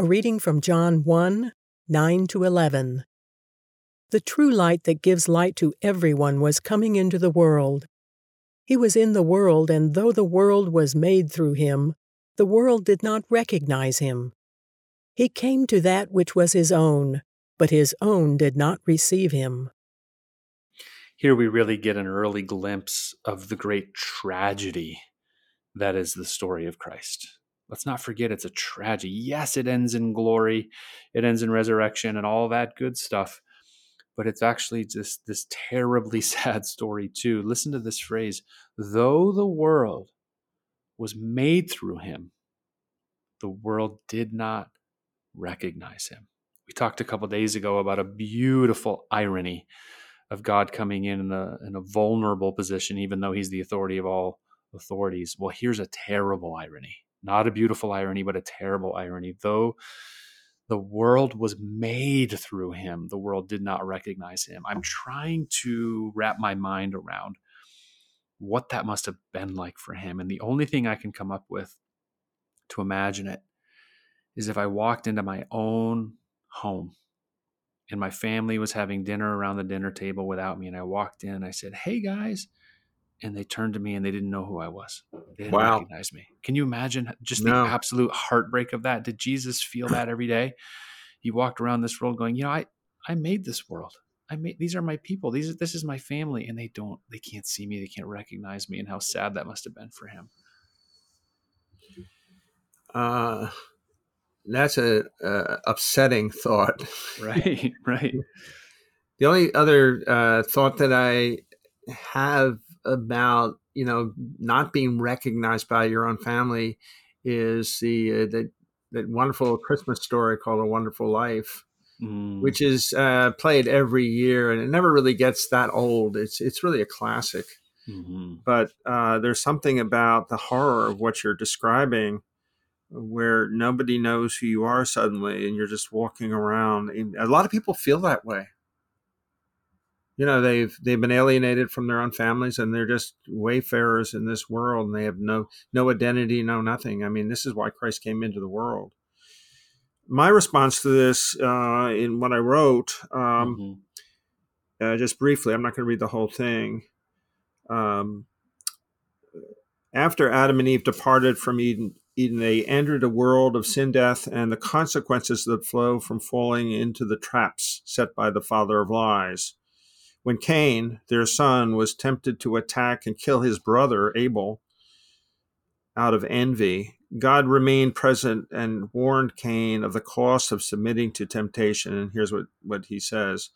A reading from John 1 9 to 11. The true light that gives light to everyone was coming into the world. He was in the world, and though the world was made through him, the world did not recognize him. He came to that which was his own, but his own did not receive him. Here we really get an early glimpse of the great tragedy that is the story of Christ. Let's not forget it's a tragedy. Yes, it ends in glory, it ends in resurrection and all that good stuff, but it's actually just this terribly sad story, too. Listen to this phrase though the world was made through him, the world did not recognize him. We talked a couple days ago about a beautiful irony of God coming in in a, in a vulnerable position, even though he's the authority of all authorities. Well, here's a terrible irony. Not a beautiful irony, but a terrible irony. Though the world was made through him, the world did not recognize him. I'm trying to wrap my mind around what that must have been like for him. And the only thing I can come up with to imagine it is if I walked into my own home and my family was having dinner around the dinner table without me and i walked in i said hey guys and they turned to me and they didn't know who i was. They didn't wow. recognize me. Can you imagine just no. the absolute heartbreak of that? Did jesus feel that every day? He walked around this world going you know i i made this world. I made these are my people. These this is my family. And they don't they can't see me. They can't recognize me and how sad that must have been for him. Uh that's a, a upsetting thought. Right, right. the only other uh, thought that I have about you know not being recognized by your own family is the uh, that that wonderful Christmas story called A Wonderful Life, mm. which is uh, played every year and it never really gets that old. It's it's really a classic. Mm-hmm. But uh, there's something about the horror of what you're describing where nobody knows who you are suddenly and you're just walking around and a lot of people feel that way you know they've they've been alienated from their own families and they're just wayfarers in this world and they have no no identity no nothing i mean this is why christ came into the world my response to this uh, in what i wrote um, mm-hmm. uh, just briefly i'm not going to read the whole thing um, after adam and eve departed from eden Eden, they entered a world of sin, death, and the consequences that flow from falling into the traps set by the father of lies. When Cain, their son, was tempted to attack and kill his brother Abel out of envy, God remained present and warned Cain of the cost of submitting to temptation. And here's what, what he says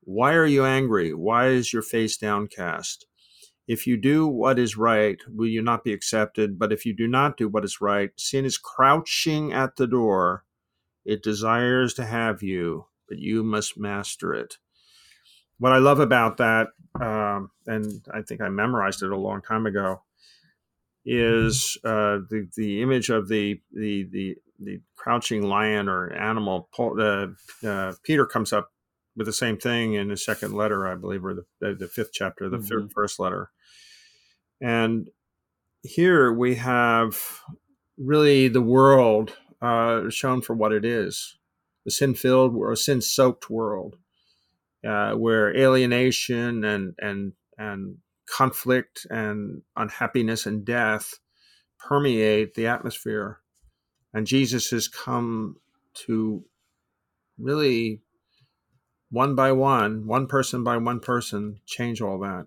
Why are you angry? Why is your face downcast? If you do what is right, will you not be accepted? But if you do not do what is right, sin is crouching at the door. It desires to have you, but you must master it. What I love about that, um, and I think I memorized it a long time ago, is uh, the the image of the the the, the crouching lion or animal. Paul, uh, uh, Peter comes up with the same thing in the second letter, I believe, or the, the fifth chapter, the mm-hmm. first letter. And here we have really the world uh, shown for what it is the sin filled or sin soaked world uh, where alienation and, and, and conflict and unhappiness and death permeate the atmosphere. And Jesus has come to really, one by one, one person by one person, change all that.